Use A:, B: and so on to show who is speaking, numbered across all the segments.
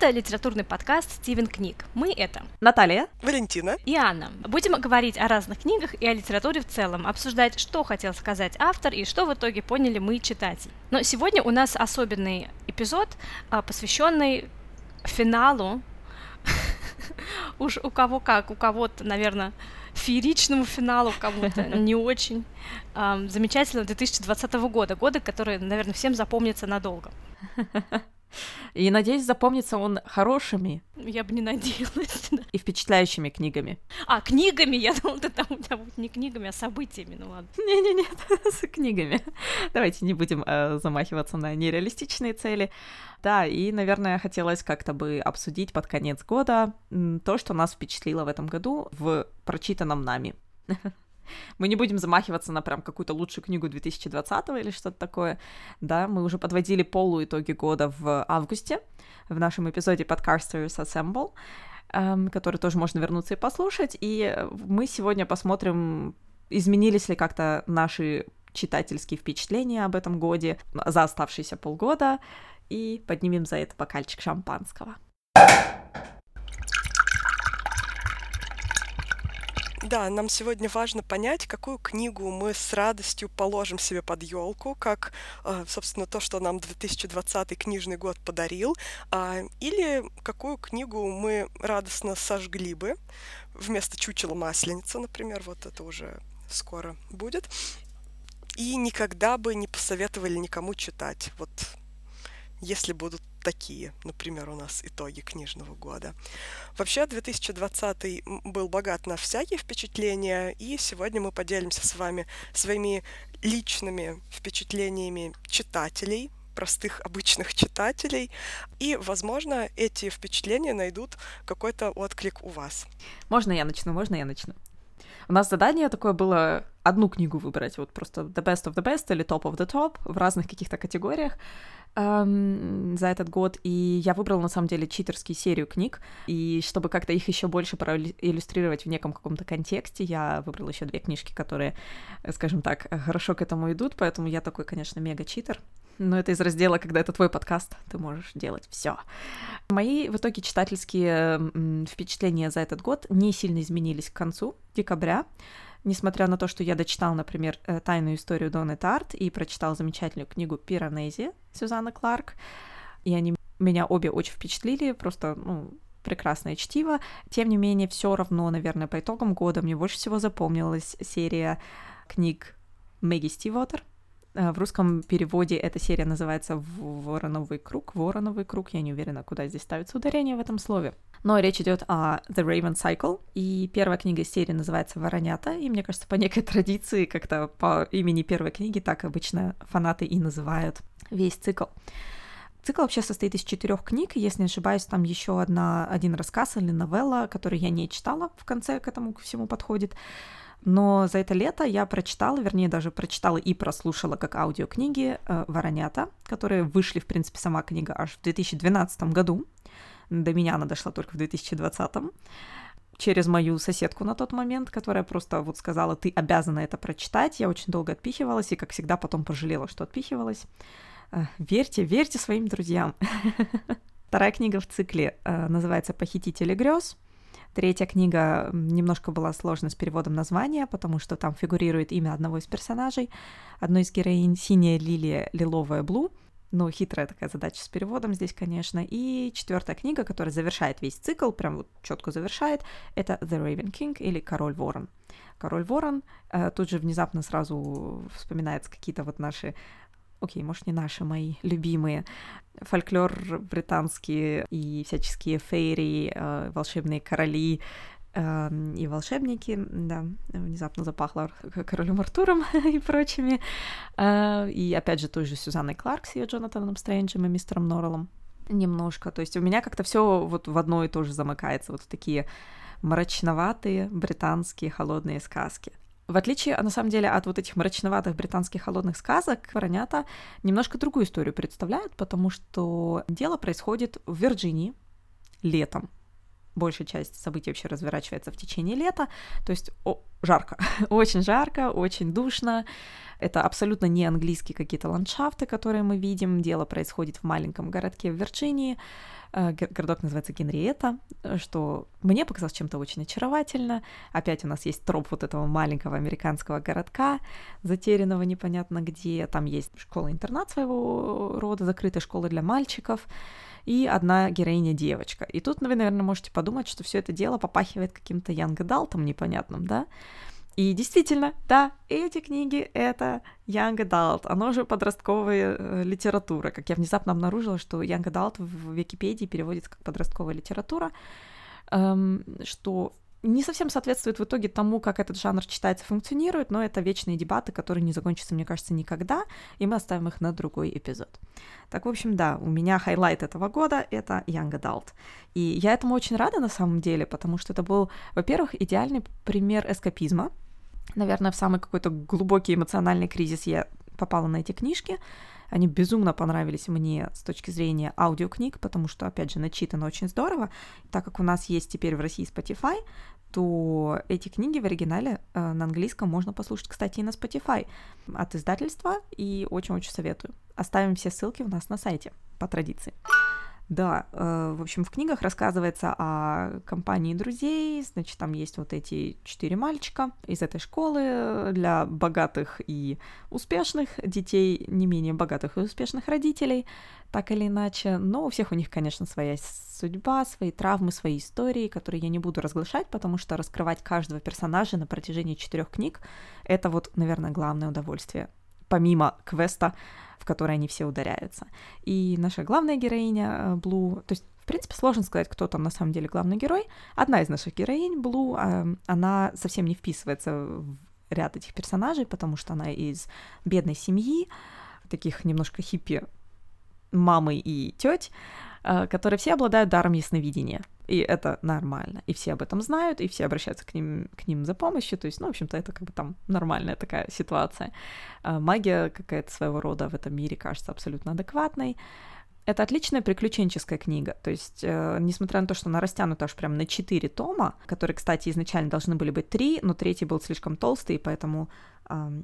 A: Это литературный подкаст «Стивен книг». Мы — это
B: Наталья,
C: Валентина
A: и Анна. Будем говорить о разных книгах и о литературе в целом, обсуждать, что хотел сказать автор и что в итоге поняли мы, читатель. Но сегодня у нас особенный эпизод, а, посвященный финалу. Уж у кого как, у кого-то, наверное, фееричному финалу, кому-то не очень. Замечательного 2020 года, года, который, наверное, всем запомнится надолго.
B: И надеюсь, запомнится он хорошими.
A: Я бы не надеялась. Да.
B: И впечатляющими книгами.
A: А, книгами? Я думала, ты там у тебя будет не книгами, а событиями, ну ладно.
B: Не-не-не, с книгами. Давайте не будем э, замахиваться на нереалистичные цели. Да, и, наверное, хотелось как-то бы обсудить под конец года то, что нас впечатлило в этом году в прочитанном нами. Мы не будем замахиваться на прям какую-то лучшую книгу 2020 или что-то такое. Да, мы уже подводили полу итоги года в августе в нашем эпизоде Podcasters Assemble, эм, который тоже можно вернуться и послушать. И мы сегодня посмотрим, изменились ли как-то наши читательские впечатления об этом годе за оставшиеся полгода, и поднимем за это бокальчик шампанского.
C: Да, нам сегодня важно понять, какую книгу мы с радостью положим себе под елку, как, э, собственно, то, что нам 2020 книжный год подарил, а, или какую книгу мы радостно сожгли бы вместо чучела масленицы, например, вот это уже скоро будет, и никогда бы не посоветовали никому читать. Вот если будут такие, например, у нас итоги книжного года. Вообще, 2020 был богат на всякие впечатления, и сегодня мы поделимся с вами своими личными впечатлениями читателей, простых обычных читателей, и, возможно, эти впечатления найдут какой-то отклик у вас.
B: Можно я начну, можно я начну? У нас задание такое было одну книгу выбрать, вот просто the best of the best или top of the top в разных каких-то категориях эм, за этот год, и я выбрала на самом деле читерские серию книг, и чтобы как-то их еще больше проиллюстрировать в неком каком-то контексте, я выбрала еще две книжки, которые, скажем так, хорошо к этому идут, поэтому я такой, конечно, мега-читер. Но это из раздела, когда это твой подкаст, ты можешь делать все. Мои в итоге читательские впечатления за этот год не сильно изменились к концу декабря несмотря на то, что я дочитал, например, э, «Тайную историю Донны Тарт» и прочитал замечательную книгу «Пиранези» Сюзанны Кларк, и они меня обе очень впечатлили, просто, ну, прекрасное чтиво. Тем не менее, все равно, наверное, по итогам года мне больше всего запомнилась серия книг Мэгги Стивотер, в русском переводе эта серия называется «Вороновый круг». «Вороновый круг», я не уверена, куда здесь ставится ударение в этом слове. Но речь идет о The Raven Cycle, и первая книга из серии называется «Воронята», и мне кажется, по некой традиции, как-то по имени первой книги так обычно фанаты и называют весь цикл. Цикл вообще состоит из четырех книг, если не ошибаюсь, там еще одна, один рассказ или новелла, который я не читала, в конце к этому всему подходит. Но за это лето я прочитала, вернее, даже прочитала и прослушала как аудиокниги э, «Воронята», которые вышли, в принципе, сама книга аж в 2012 году. До меня она дошла только в 2020 через мою соседку на тот момент, которая просто вот сказала, ты обязана это прочитать. Я очень долго отпихивалась и, как всегда, потом пожалела, что отпихивалась. Э, верьте, верьте своим друзьям. Вторая книга в цикле э, называется «Похитители грез». Третья книга немножко была сложна с переводом названия, потому что там фигурирует имя одного из персонажей. Одной из героинь синяя лилия, лиловая Блу. Ну, хитрая такая задача с переводом здесь, конечно. И четвертая книга, которая завершает весь цикл, прям вот четко завершает, это The Raven King или Король Ворон. Король Ворон, э, тут же внезапно сразу вспоминаются какие-то вот наши окей, может, не наши, мои любимые, фольклор британский и всяческие фейри, э, волшебные короли э, и волшебники, да, внезапно запахло королем Артуром и прочими. Э, и опять же той же Сюзанной Кларк с ее Джонатаном Стрэнджем и мистером Норреллом немножко. То есть у меня как-то все вот в одно и то же замыкается, вот в такие мрачноватые британские холодные сказки. В отличие, на самом деле, от вот этих мрачноватых британских холодных сказок, Воронята немножко другую историю представляют, потому что дело происходит в Вирджинии летом. Большая часть событий вообще разворачивается в течение лета. То есть жарко. очень жарко, очень душно. Это абсолютно не английские какие-то ландшафты, которые мы видим. Дело происходит в маленьком городке в Вирджинии. Э, городок называется Генриетта, что мне показалось чем-то очень очаровательно. Опять у нас есть троп вот этого маленького американского городка, затерянного непонятно где. Там есть школа-интернат своего рода, закрытая школа для мальчиков и одна героиня девочка. И тут вы, наверное, можете подумать, что все это дело попахивает каким-то young adult непонятным, да? И действительно, да, эти книги — это Young Adult, оно же подростковая э, литература. Как я внезапно обнаружила, что Young Adult в Википедии переводится как подростковая литература, эм, что не совсем соответствует в итоге тому, как этот жанр читается, функционирует, но это вечные дебаты, которые не закончатся, мне кажется, никогда, и мы оставим их на другой эпизод. Так, в общем, да, у меня highlight этого года — это Young Adult. И я этому очень рада на самом деле, потому что это был, во-первых, идеальный пример эскапизма. Наверное, в самый какой-то глубокий эмоциональный кризис я попала на эти книжки, они безумно понравились мне с точки зрения аудиокниг, потому что, опять же, начитано очень здорово. Так как у нас есть теперь в России Spotify, то эти книги в оригинале э, на английском можно послушать, кстати, и на Spotify от издательства, и очень-очень советую. Оставим все ссылки у нас на сайте по традиции. Да, э, в общем, в книгах рассказывается о компании друзей, значит, там есть вот эти четыре мальчика из этой школы для богатых и успешных детей, не менее богатых и успешных родителей, так или иначе, но у всех у них, конечно, своя судьба, свои травмы, свои истории, которые я не буду разглашать, потому что раскрывать каждого персонажа на протяжении четырех книг — это вот, наверное, главное удовольствие, помимо квеста, который они все ударяются. И наша главная героиня э, Блу, то есть в принципе, сложно сказать, кто там на самом деле главный герой. Одна из наших героинь, Блу, э, она совсем не вписывается в ряд этих персонажей, потому что она из бедной семьи, таких немножко хиппи мамы и теть, э, которые все обладают даром ясновидения и это нормально, и все об этом знают, и все обращаются к ним, к ним за помощью, то есть, ну, в общем-то, это как бы там нормальная такая ситуация. А магия какая-то своего рода в этом мире кажется абсолютно адекватной. Это отличная приключенческая книга, то есть, э, несмотря на то, что она растянута аж прям на 4 тома, которые, кстати, изначально должны были быть 3, но третий был слишком толстый, и поэтому э,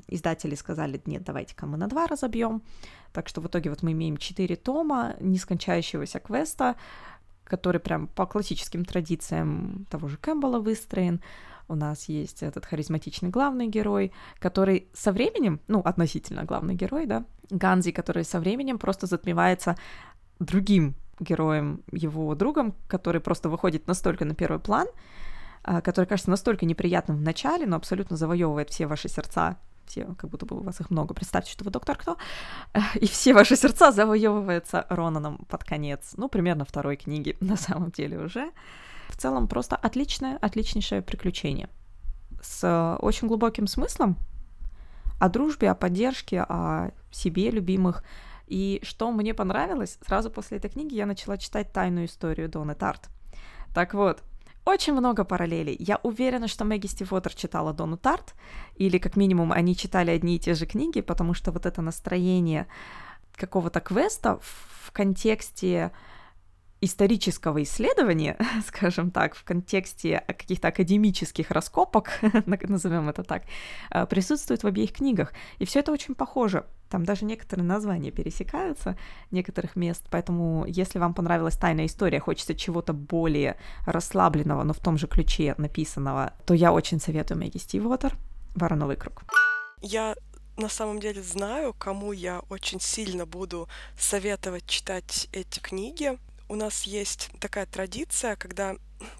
B: издатели сказали, нет, давайте-ка мы на 2 разобьем. Так что в итоге вот мы имеем 4 тома нескончающегося квеста, который прям по классическим традициям того же Кэмпбелла выстроен. У нас есть этот харизматичный главный герой, который со временем, ну, относительно главный герой, да, Ганзи, который со временем просто затмевается другим героем, его другом, который просто выходит настолько на первый план, который кажется настолько неприятным в начале, но абсолютно завоевывает все ваши сердца все, как будто бы у вас их много. Представьте, что вы доктор кто, и все ваши сердца завоевываются Ронаном под конец, ну, примерно второй книги на самом деле уже. В целом просто отличное, отличнейшее приключение с очень глубоким смыслом о дружбе, о поддержке, о себе любимых. И что мне понравилось, сразу после этой книги я начала читать «Тайную историю Доны Тарт». Так вот, очень много параллелей. Я уверена, что Мэгги Стивотер читала Дону Тарт, или как минимум они читали одни и те же книги, потому что вот это настроение какого-то квеста в контексте исторического исследования, скажем так, в контексте каких-то академических раскопок, назовем это так, э, присутствует в обеих книгах. И все это очень похоже. Там даже некоторые названия пересекаются некоторых мест, поэтому если вам понравилась тайная история, хочется чего-то более расслабленного, но в том же ключе написанного, то я очень советую Мэгги Стивотер «Вороновый круг».
C: Я на самом деле знаю, кому я очень сильно буду советовать читать эти книги у нас есть такая традиция, когда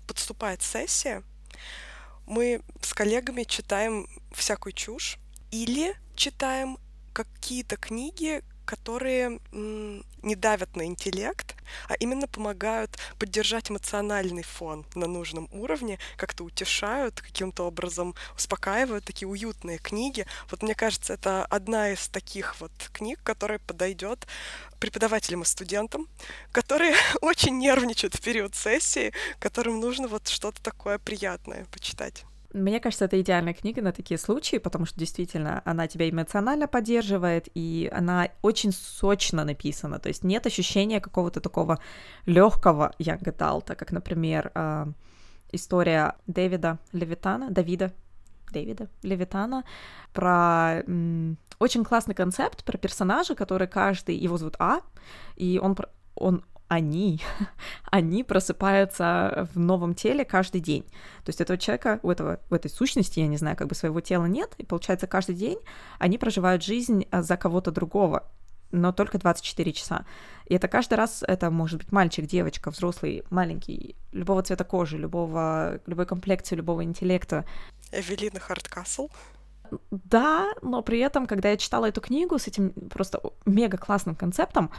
C: подступает сессия, мы с коллегами читаем всякую чушь или читаем какие-то книги, которые не давят на интеллект, а именно помогают поддержать эмоциональный фон на нужном уровне, как-то утешают, каким-то образом успокаивают, такие уютные книги. Вот мне кажется, это одна из таких вот книг, которая подойдет преподавателям и студентам, которые очень нервничают в период сессии, которым нужно вот что-то такое приятное почитать.
B: Мне кажется, это идеальная книга на такие случаи, потому что действительно она тебя эмоционально поддерживает, и она очень сочно написана. То есть нет ощущения какого-то такого легкого ягодалта, как, например, э, история Дэвида Левитана, Давида Дэвида Левитана про м, очень классный концепт про персонажа, который каждый, его зовут А, и он, он они, они просыпаются в новом теле каждый день. То есть этого человека, у этого, у этой сущности, я не знаю, как бы своего тела нет, и получается каждый день они проживают жизнь а, за кого-то другого, но только 24 часа. И это каждый раз, это может быть мальчик, девочка, взрослый, маленький, любого цвета кожи, любого, любой комплекции, любого интеллекта.
C: Эвелина Хардкасл.
B: Да, но при этом, когда я читала эту книгу с этим просто мега классным концептом,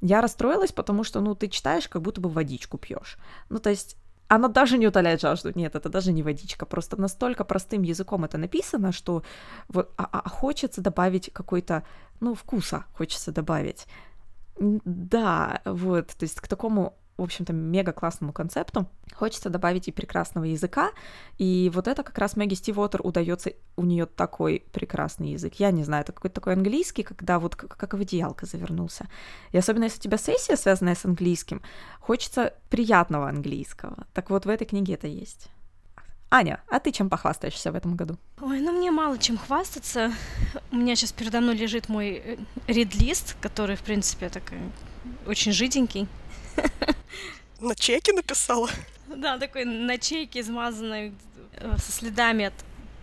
B: я расстроилась, потому что, ну, ты читаешь, как будто бы водичку пьешь. Ну, то есть она даже не утоляет жажду. Нет, это даже не водичка. Просто настолько простым языком это написано, что вот, а, а хочется добавить какой-то, ну, вкуса хочется добавить. Да, вот, то есть к такому в общем-то, мега классному концепту. Хочется добавить и прекрасного языка, и вот это как раз Мэгги Стивотер удается, у нее такой прекрасный язык. Я не знаю, это какой-то такой английский, когда вот как, как в одеялко завернулся. И особенно если у тебя сессия, связанная с английским, хочется приятного английского. Так вот в этой книге это есть. Аня, а ты чем похвастаешься в этом году?
A: Ой, ну мне мало чем хвастаться. У меня сейчас передо мной лежит мой рид-лист, который, в принципе, такой очень жиденький.
C: На чеке написала?
A: Да, такой на чеке измазанной э, со следами от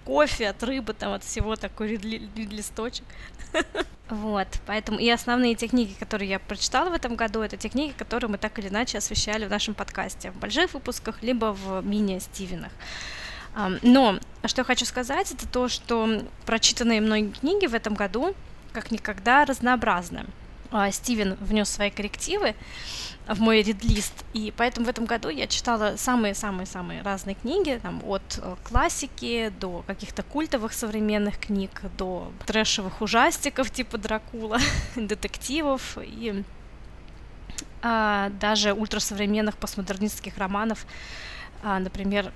A: кофе, от рыбы, там, от всего такой листочек. Вот, поэтому и основные те книги, которые я прочитала в этом году, это те книги, которые мы так или иначе освещали в нашем подкасте, в больших выпусках, либо в мини-стивенах. Но что я хочу сказать, это то, что прочитанные мной книги в этом году как никогда разнообразны. А, Стивен внес свои коррективы, в мой редлист. И поэтому в этом году я читала самые-самые-самые разные книги, там, от э, классики до каких-то культовых современных книг, до трэшевых ужастиков типа Дракула, детективов и а, даже ультрасовременных постмодернистских романов, а, например,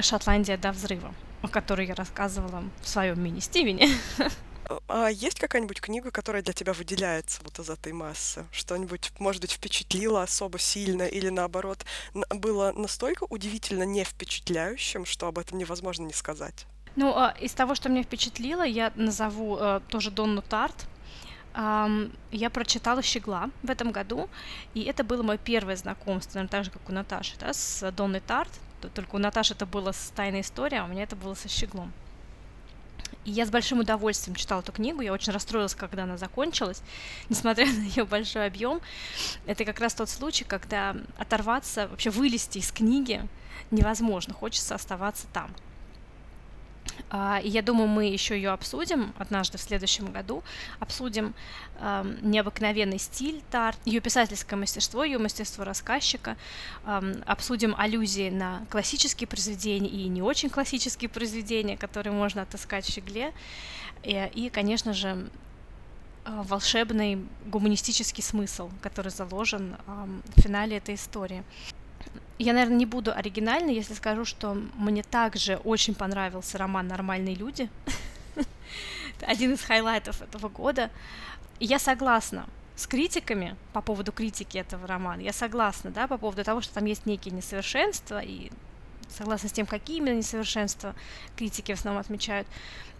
A: «Шотландия до взрыва», о которой я рассказывала в своем мини-стивене.
C: А есть какая-нибудь книга, которая для тебя выделяется вот из этой массы? Что-нибудь, может быть, впечатлило особо сильно или наоборот было настолько удивительно не впечатляющим, что об этом невозможно не сказать?
A: Ну, а, из того, что меня впечатлило, я назову э, тоже Донну Тарт. Я прочитала «Щегла» в этом году, и это было мое первое знакомство, наверное, так же, как у Наташи, да, с Донной Тарт. Только у Наташи это было с «Тайной историей», а у меня это было со «Щеглом». И я с большим удовольствием читала эту книгу. Я очень расстроилась, когда она закончилась, несмотря на ее большой объем. Это как раз тот случай, когда оторваться, вообще вылезти из книги невозможно. Хочется оставаться там. А, я думаю, мы еще ее обсудим однажды в следующем году. Обсудим э, необыкновенный стиль Тарт, ее писательское мастерство, ее мастерство рассказчика. Э, обсудим аллюзии на классические произведения и не очень классические произведения, которые можно отыскать в Щегле. И, и конечно же, волшебный гуманистический смысл, который заложен э, в финале этой истории. Я, наверное, не буду оригинальной, если скажу, что мне также очень понравился роман «Нормальные люди». Один из хайлайтов этого года. Я согласна с критиками по поводу критики этого романа. Я согласна, да, по поводу того, что там есть некие несовершенства, и согласна с тем, какие именно несовершенства критики в основном отмечают.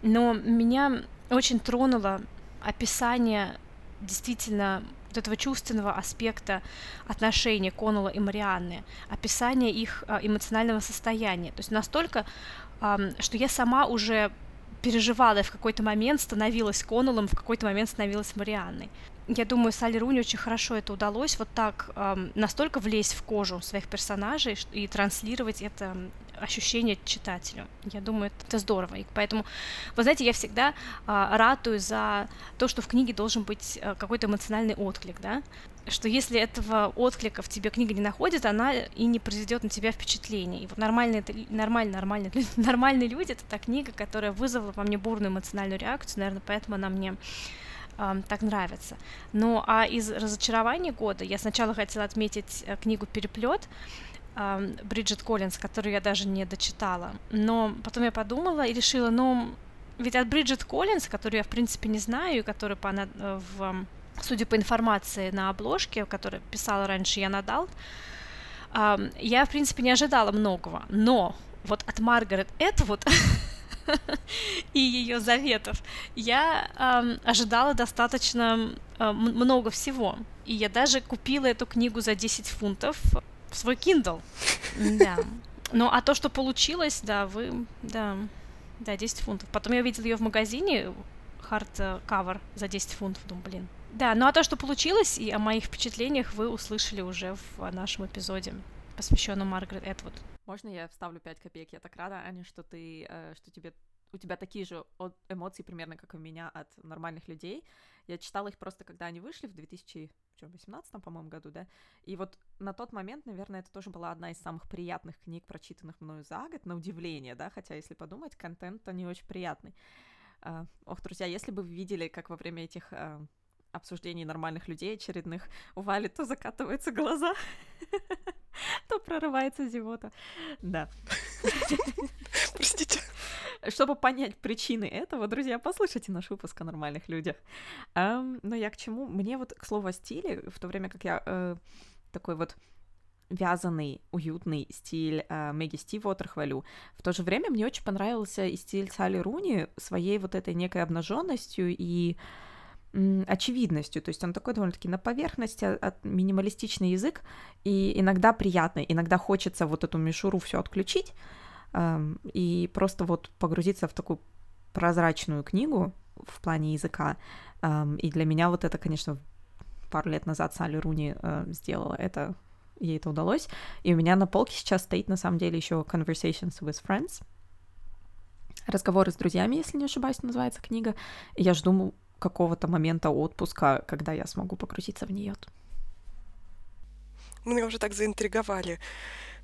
A: Но меня очень тронуло описание действительно вот этого чувственного аспекта отношений Коннелла и Марианны, описание их а, эмоционального состояния. То есть настолько, что я сама уже переживала в какой-то момент становилась Коннеллом, в какой-то момент становилась Марианной. Я думаю, Салли Руни очень хорошо это удалось, вот так настолько влезть в кожу своих персонажей и транслировать это ощущение читателю. Я думаю, это здорово. И поэтому, вы знаете, я всегда а, ратую за то, что в книге должен быть а, какой-то эмоциональный отклик, да, что если этого отклика в тебе книга не находит, она и не произведет на тебя впечатление. И вот нормальные, нормальные, нормальные, нормальные люди — это та книга, которая вызвала во мне бурную эмоциональную реакцию, наверное, поэтому она мне э, так нравится. Ну а из разочарования года я сначала хотела отметить э, книгу «Переплет», Бриджит Коллинз, которую я даже не дочитала. Но потом я подумала и решила, ну, ведь от Бриджит Коллинз, которую я, в принципе, не знаю, и которая, по, э, в, судя по информации на обложке, которую писала раньше я Далт, я, в принципе, не ожидала многого. Но вот от Маргарет Этвуд и ее заветов, я ожидала достаточно много всего. И я даже купила эту книгу за 10 фунтов в свой Kindle. Да. Ну, а то, что получилось, да, вы, да, да, 10 фунтов. Потом я увидела ее в магазине, hardcover за 10 фунтов, думаю, блин. Да, ну а то, что получилось, и о моих впечатлениях вы услышали уже в нашем эпизоде, посвященном Маргарет Этвуд.
B: Можно я вставлю 5 копеек? Я так рада, Аня, что ты, э, что тебе у тебя такие же эмоции примерно, как у меня от нормальных людей. Я читала их просто, когда они вышли в 2018, по-моему, году, да. И вот на тот момент, наверное, это тоже была одна из самых приятных книг, прочитанных мною за год, на удивление, да, хотя, если подумать, контент-то не очень приятный. Uh, ох, друзья, если бы вы видели, как во время этих uh, обсуждений нормальных людей очередных у Вали то закатываются глаза, то прорывается зевота. Да. Чтобы понять причины этого, друзья, послушайте наш выпуск о нормальных людях. Но я к чему? Мне вот, к слову, о стиле, в то время как я э, такой вот вязаный, уютный стиль э, Мэгги Стивотер хвалю. В то же время мне очень понравился и стиль Салли Руни своей вот этой некой обнаженностью и очевидностью, то есть он такой довольно-таки на поверхности, от, минималистичный язык, и иногда приятный, иногда хочется вот эту мишуру все отключить и просто вот погрузиться в такую прозрачную книгу в плане языка, и для меня вот это, конечно, пару лет назад Салли Руни э, сделала это, ей это удалось, и у меня на полке сейчас стоит на самом деле еще Conversations with Friends, разговоры с друзьями, если не ошибаюсь, называется книга, я жду какого-то момента отпуска, когда я смогу погрузиться в нее.
C: Мы уже так заинтриговали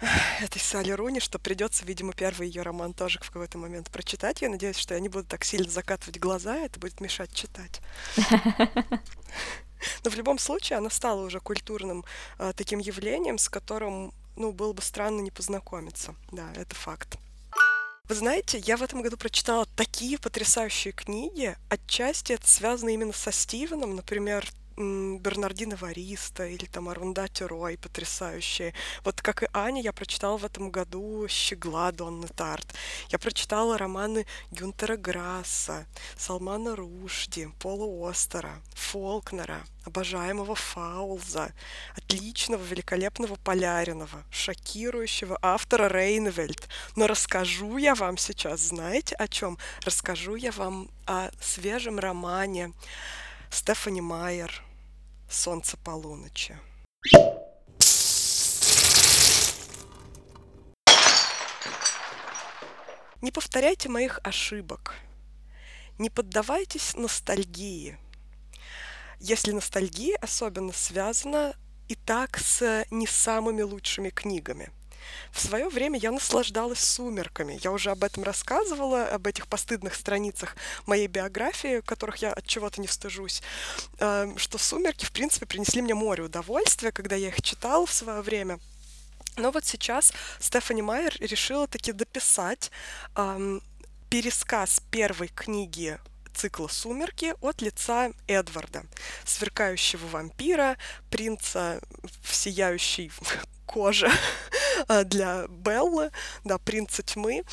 C: этой Салли Руни, что придется, видимо, первый ее роман тоже в какой-то момент прочитать. Я надеюсь, что я не буду так сильно закатывать глаза, это будет мешать читать. Но в любом случае она стала уже культурным э, таким явлением, с которым, ну, было бы странно не познакомиться. Да, это факт. Вы знаете, я в этом году прочитала такие потрясающие книги. Отчасти это связано именно со Стивеном. Например, Бернардина Вариста или там Арундати Рой потрясающие. Вот как и Аня, я прочитала в этом году «Щегла» Донны Тарт. Я прочитала романы Гюнтера Грасса, Салмана Рушди, Пола Остера, Фолкнера, обожаемого Фаулза, отличного, великолепного Поляринова, шокирующего автора Рейнвельд. Но расскажу я вам сейчас, знаете о чем? Расскажу я вам о свежем романе Стефани Майер «Солнце полуночи». Не повторяйте моих ошибок. Не поддавайтесь ностальгии. Если ностальгия особенно связана и так с не самыми лучшими книгами – в свое время я наслаждалась сумерками. Я уже об этом рассказывала, об этих постыдных страницах моей биографии, которых я от чего-то не стыжусь, эм, что сумерки, в принципе, принесли мне море удовольствия, когда я их читала в свое время. Но вот сейчас Стефани Майер решила таки дописать эм, пересказ первой книги цикла «Сумерки» от лица Эдварда, сверкающего вампира, принца в сияющей коже для Беллы, да, принца тьмы,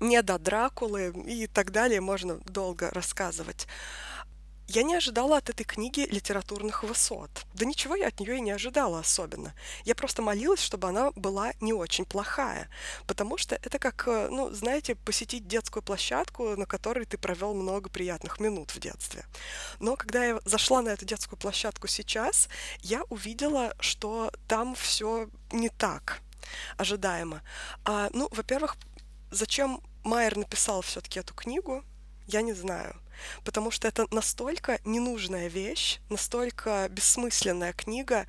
C: не до Дракулы и так далее, можно долго рассказывать. Я не ожидала от этой книги литературных высот. Да ничего я от нее и не ожидала особенно. Я просто молилась, чтобы она была не очень плохая. Потому что это как, э, ну, знаете, посетить детскую площадку, на которой ты провел много приятных минут в детстве. Но когда я зашла на эту детскую площадку сейчас, я увидела, что там все не так ожидаемо. А, ну, во-первых, зачем Майер написал все-таки эту книгу, я не знаю потому что это настолько ненужная вещь, настолько бессмысленная книга.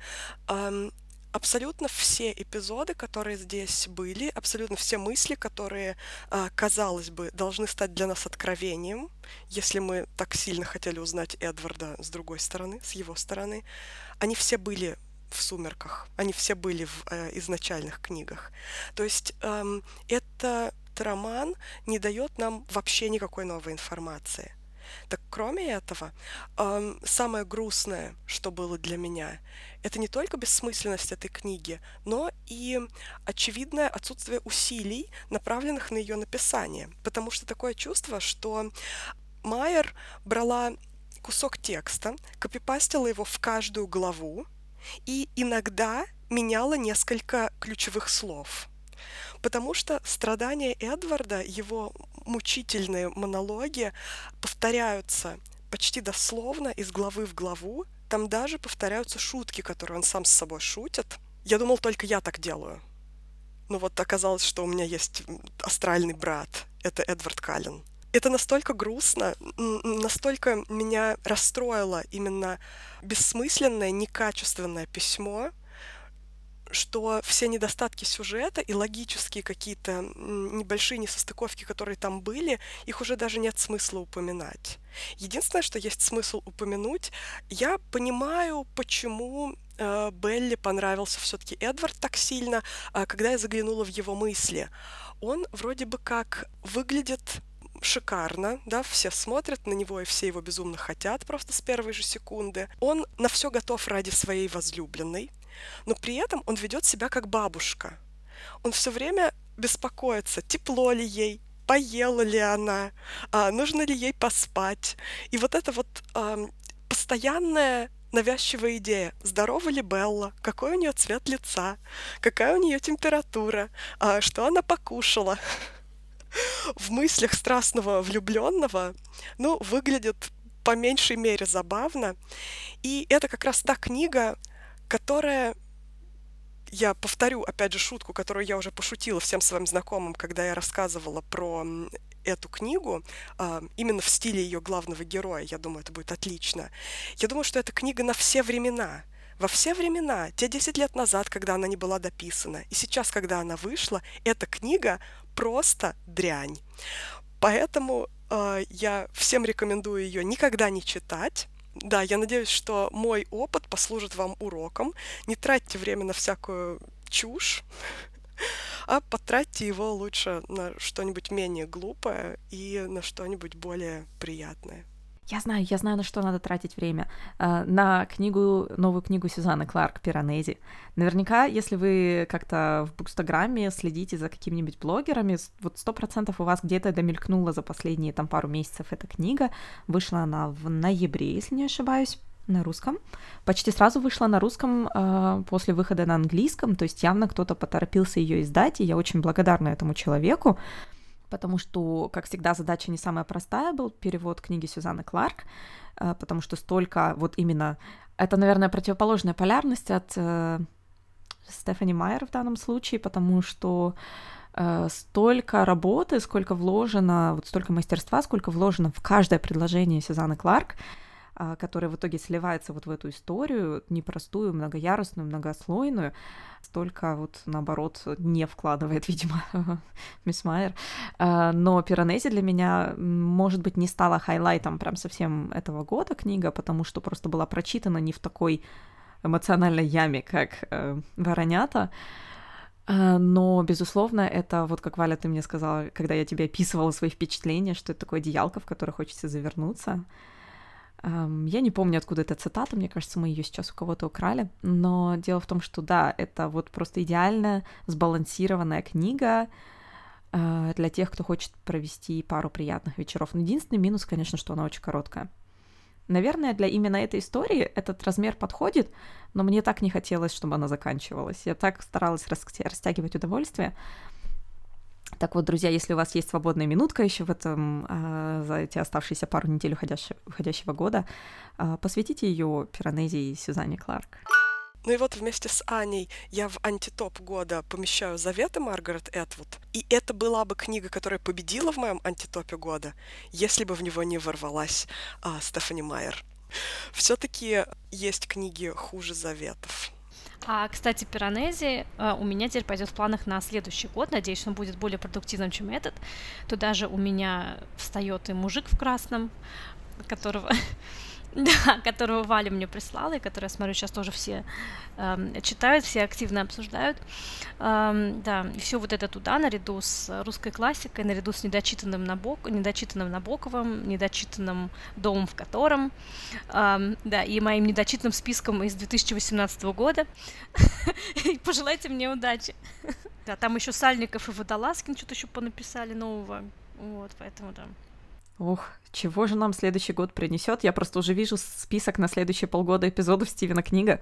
C: Абсолютно все эпизоды, которые здесь были, абсолютно все мысли, которые, а, казалось бы, должны стать для нас откровением, если мы так сильно хотели узнать Эдварда с другой стороны, с его стороны, они все были в «Сумерках», они все были в э, изначальных книгах. То есть эм, этот роман не дает нам вообще никакой новой информации. Так кроме этого, эм, самое грустное, что было для меня, это не только бессмысленность этой книги, но и очевидное отсутствие усилий, направленных на ее написание. Потому что такое чувство, что Майер брала кусок текста, копипастила его в каждую главу и иногда меняла несколько ключевых слов. Потому что страдания Эдварда, его мучительные монологи повторяются почти дословно из главы в главу. Там даже повторяются шутки, которые он сам с собой шутит. Я думал, только я так делаю. Но вот оказалось, что у меня есть астральный брат. Это Эдвард Каллен это настолько грустно, настолько меня расстроило именно бессмысленное, некачественное письмо, что все недостатки сюжета и логические какие-то небольшие несостыковки, которые там были, их уже даже нет смысла упоминать. Единственное, что есть смысл упомянуть, я понимаю, почему э, Белли понравился все-таки Эдвард так сильно, э, когда я заглянула в его мысли. Он вроде бы как выглядит шикарно, да, все смотрят на него и все его безумно хотят просто с первой же секунды. Он на все готов ради своей возлюбленной, но при этом он ведет себя как бабушка. Он все время беспокоится, тепло ли ей, поела ли она, а, нужно ли ей поспать. И вот это вот а, постоянная навязчивая идея, здорова ли Белла, какой у нее цвет лица, какая у нее температура, а, что она покушала в мыслях страстного влюбленного, ну, выглядит по меньшей мере забавно. И это как раз та книга, которая я повторю, опять же, шутку, которую я уже пошутила всем своим знакомым, когда я рассказывала про эту книгу, а, именно в стиле ее главного героя. Я думаю, это будет отлично. Я думаю, что это книга на все времена. Во все времена, те 10 лет назад, когда она не была дописана, и сейчас, когда она вышла, эта книга просто дрянь. Поэтому э, я всем рекомендую ее никогда не читать. Да, я надеюсь, что мой опыт послужит вам уроком. Не тратьте время на всякую чушь, а потратьте его лучше на что-нибудь менее глупое и на что-нибудь более приятное.
B: Я знаю, я знаю, на что надо тратить время. Э, на книгу, новую книгу Сюзанны Кларк «Пиранези». Наверняка, если вы как-то в Букстаграме следите за какими-нибудь блогерами, вот сто процентов у вас где-то домелькнула за последние там пару месяцев эта книга. Вышла она в ноябре, если не ошибаюсь на русском. Почти сразу вышла на русском э, после выхода на английском, то есть явно кто-то поторопился ее издать, и я очень благодарна этому человеку потому что, как всегда, задача не самая простая был перевод книги Сюзанны Кларк, э, потому что столько вот именно... Это, наверное, противоположная полярность от э, Стефани Майер в данном случае, потому что э, столько работы, сколько вложено, вот столько мастерства, сколько вложено в каждое предложение Сюзанны Кларк, которая в итоге сливается вот в эту историю непростую, многоярусную, многослойную, столько вот наоборот не вкладывает, видимо, мисс Майер. А, но Пиранези для меня, может быть, не стала хайлайтом прям совсем этого года книга, потому что просто была прочитана не в такой эмоциональной яме, как э, Воронята. А, но, безусловно, это вот как Валя, ты мне сказала, когда я тебе описывала свои впечатления, что это такое одеялко, в которое хочется завернуться. Я не помню, откуда эта цитата, мне кажется, мы ее сейчас у кого-то украли, но дело в том, что да, это вот просто идеальная сбалансированная книга а, для тех, кто хочет провести пару приятных вечеров. Но единственный минус, конечно, что она очень короткая. Наверное, для именно этой истории этот размер подходит, но мне так не хотелось, чтобы она заканчивалась. Я так старалась растягивать удовольствие, так вот, друзья, если у вас есть свободная минутка еще в этом, э, за эти оставшиеся пару недель уходящего, уходящего года, э, посвятите ее Пиранези и Сюзанне Кларк.
C: Ну и вот вместе с Аней я в антитоп года помещаю «Заветы» Маргарет Этвуд. И это была бы книга, которая победила в моем антитопе года, если бы в него не ворвалась а, Стефани Майер. Все-таки есть книги хуже «Заветов».
A: А, кстати, Пиранези а, у меня теперь пойдет в планах на следующий год. Надеюсь, он будет более продуктивным, чем этот. Туда же у меня встает и мужик в красном, которого Да, которого Валя мне прислала, и который, я смотрю, сейчас тоже все э, читают, все активно обсуждают. Э, да, и все вот это туда, наряду с русской классикой, наряду с недочитанным, Набок, недочитанным Набоковым, недочитанным «Домом в котором», э, да, и моим недочитанным списком из 2018 года. Пожелайте мне удачи. Да, там еще Сальников и Водолазкин что-то еще понаписали нового. Вот, поэтому да.
B: Ух, чего же нам следующий год принесет? Я просто уже вижу список на следующие полгода эпизодов Стивена Книга.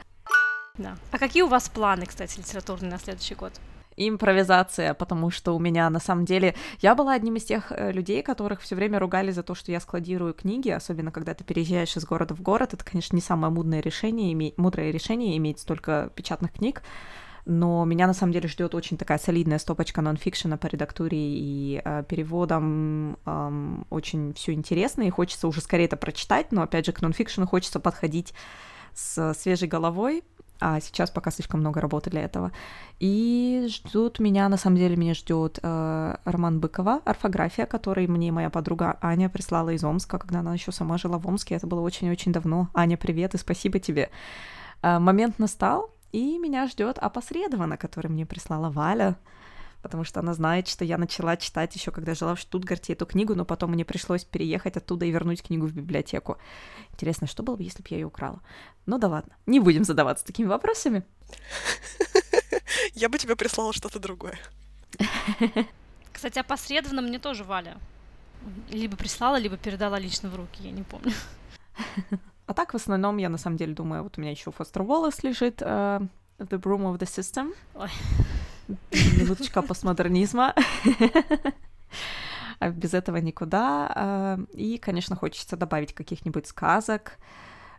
A: Да. А какие у вас планы, кстати, литературные на следующий год?
B: импровизация, потому что у меня на самом деле я была одним из тех э, людей, которых все время ругали за то, что я складирую книги, особенно когда ты переезжаешь из города в город. Это, конечно, не самое мудное решение, иметь, мудрое решение иметь столько печатных книг но меня на самом деле ждет очень такая солидная стопочка нонфикшена по редактуре и э, переводам э, очень все интересно, и хочется уже скорее это прочитать, но опять же к нонфикшену хочется подходить с свежей головой, а сейчас пока слишком много работы для этого. И ждут меня, на самом деле, меня ждет э, Роман Быкова, орфография, который мне моя подруга Аня прислала из Омска, когда она еще сама жила в Омске. Это было очень-очень давно. Аня, привет и спасибо тебе. Э, момент настал, и меня ждет опосредованно, который мне прислала Валя, потому что она знает, что я начала читать еще, когда жила в Штутгарте эту книгу, но потом мне пришлось переехать оттуда и вернуть книгу в библиотеку. Интересно, что было бы, если бы я ее украла? Ну да ладно, не будем задаваться такими вопросами.
C: Я бы тебе прислала что-то другое.
A: Кстати, опосредованно мне тоже Валя либо прислала, либо передала лично в руки, я не помню.
B: А так, в основном, я на самом деле думаю, вот у меня еще Фостер Уоллес лежит, uh, The Broom of the System. Ой. Минуточка постмодернизма. А без этого никуда. А, и, конечно, хочется добавить каких-нибудь сказок.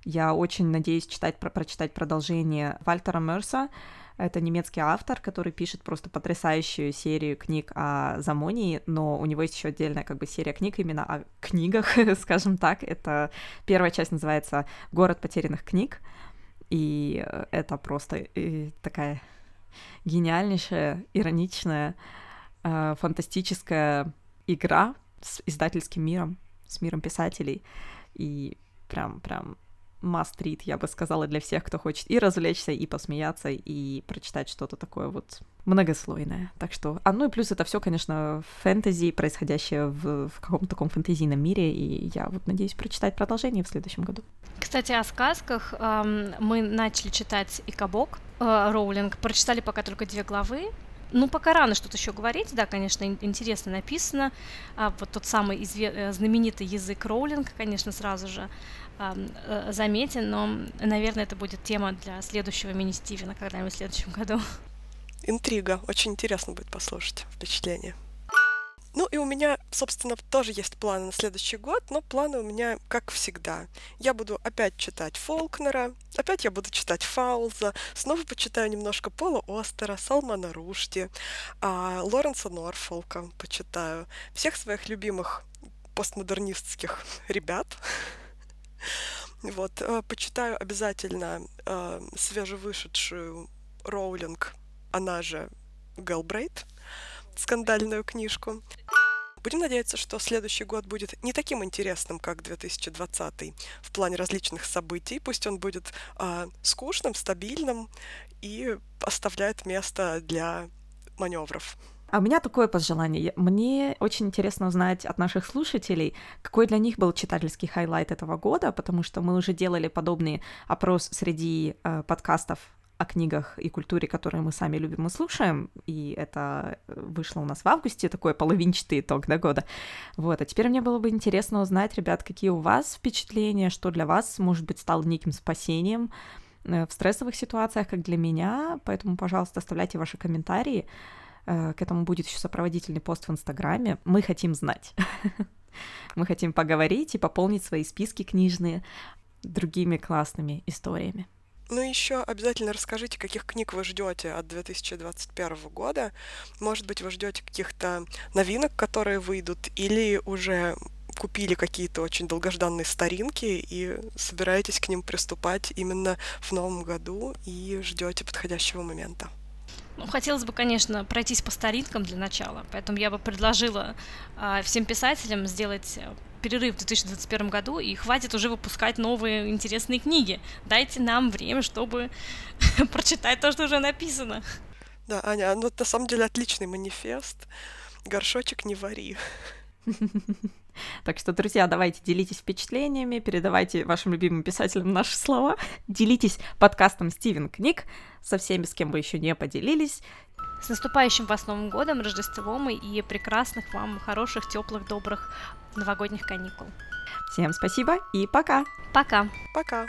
B: Я очень надеюсь читать, про, прочитать продолжение Вальтера Мерса. Это немецкий автор, который пишет просто потрясающую серию книг о Замонии, но у него есть еще отдельная как бы серия книг именно о книгах, скажем так. Это первая часть называется «Город потерянных книг», и это просто э, такая гениальнейшая, ироничная, э, фантастическая игра с издательским миром, с миром писателей. И прям, прям must read, я бы сказала, для всех, кто хочет и развлечься, и посмеяться, и прочитать что-то такое вот многослойное. Так что, а ну и плюс это все, конечно, фэнтези, происходящее в, в каком-то таком фэнтезийном мире, и я вот надеюсь прочитать продолжение в следующем году.
A: Кстати, о сказках эм, мы начали читать и Кабок э, Роулинг, прочитали пока только две главы, ну, пока рано что-то еще говорить, да, конечно, интересно написано. А вот тот самый изве- э, знаменитый язык Роулинг, конечно, сразу же э, заметен, но, наверное, это будет тема для следующего мини-Стивена когда-нибудь в следующем году.
C: Интрига. Очень интересно будет послушать впечатление. Ну и у меня, собственно, тоже есть планы на следующий год, но планы у меня как всегда. Я буду опять читать Фолкнера, опять я буду читать Фауза, снова почитаю немножко Пола Остера, Салмана Рушди, а, Лоренса Норфолка почитаю, всех своих любимых постмодернистских ребят. Вот, э, почитаю обязательно э, свежевышедшую Роулинг, она же Гэлбрейт, скандальную книжку. Будем надеяться, что следующий год будет не таким интересным, как 2020 в плане различных событий. Пусть он будет э, скучным, стабильным и оставляет место для маневров.
B: А у меня такое пожелание. Мне очень интересно узнать от наших слушателей, какой для них был читательский highlight этого года, потому что мы уже делали подобный опрос среди э, подкастов о книгах и культуре, которые мы сами любим и слушаем, и это вышло у нас в августе, такой половинчатый итог до года. Вот, а теперь мне было бы интересно узнать, ребят, какие у вас впечатления, что для вас, может быть, стало неким спасением э, в стрессовых ситуациях, как для меня, поэтому, пожалуйста, оставляйте ваши комментарии, Э, к этому будет еще сопроводительный пост в Инстаграме. Мы хотим знать. Мы хотим поговорить и пополнить свои списки книжные другими классными историями.
C: Ну еще обязательно расскажите, каких книг вы ждете от 2021 года. Может быть, вы ждете каких-то новинок, которые выйдут, или уже купили какие-то очень долгожданные старинки и собираетесь к ним приступать именно в новом году и ждете подходящего момента.
A: Ну, хотелось бы, конечно, пройтись по старинкам для начала, поэтому я бы предложила э, всем писателям сделать перерыв в 2021 году, и хватит уже выпускать новые интересные книги. Дайте нам время, чтобы прочитать то, что уже написано.
C: Да, Аня, ну на самом деле отличный манифест. Горшочек не вари.
B: Так что, друзья, давайте делитесь впечатлениями, передавайте вашим любимым писателям наши слова, делитесь подкастом Стивен Книг со всеми, с кем вы еще не поделились.
A: С наступающим вас Новым годом, Рождеством и прекрасных вам, хороших, теплых, добрых новогодних каникул.
B: Всем спасибо и пока!
A: Пока!
C: Пока!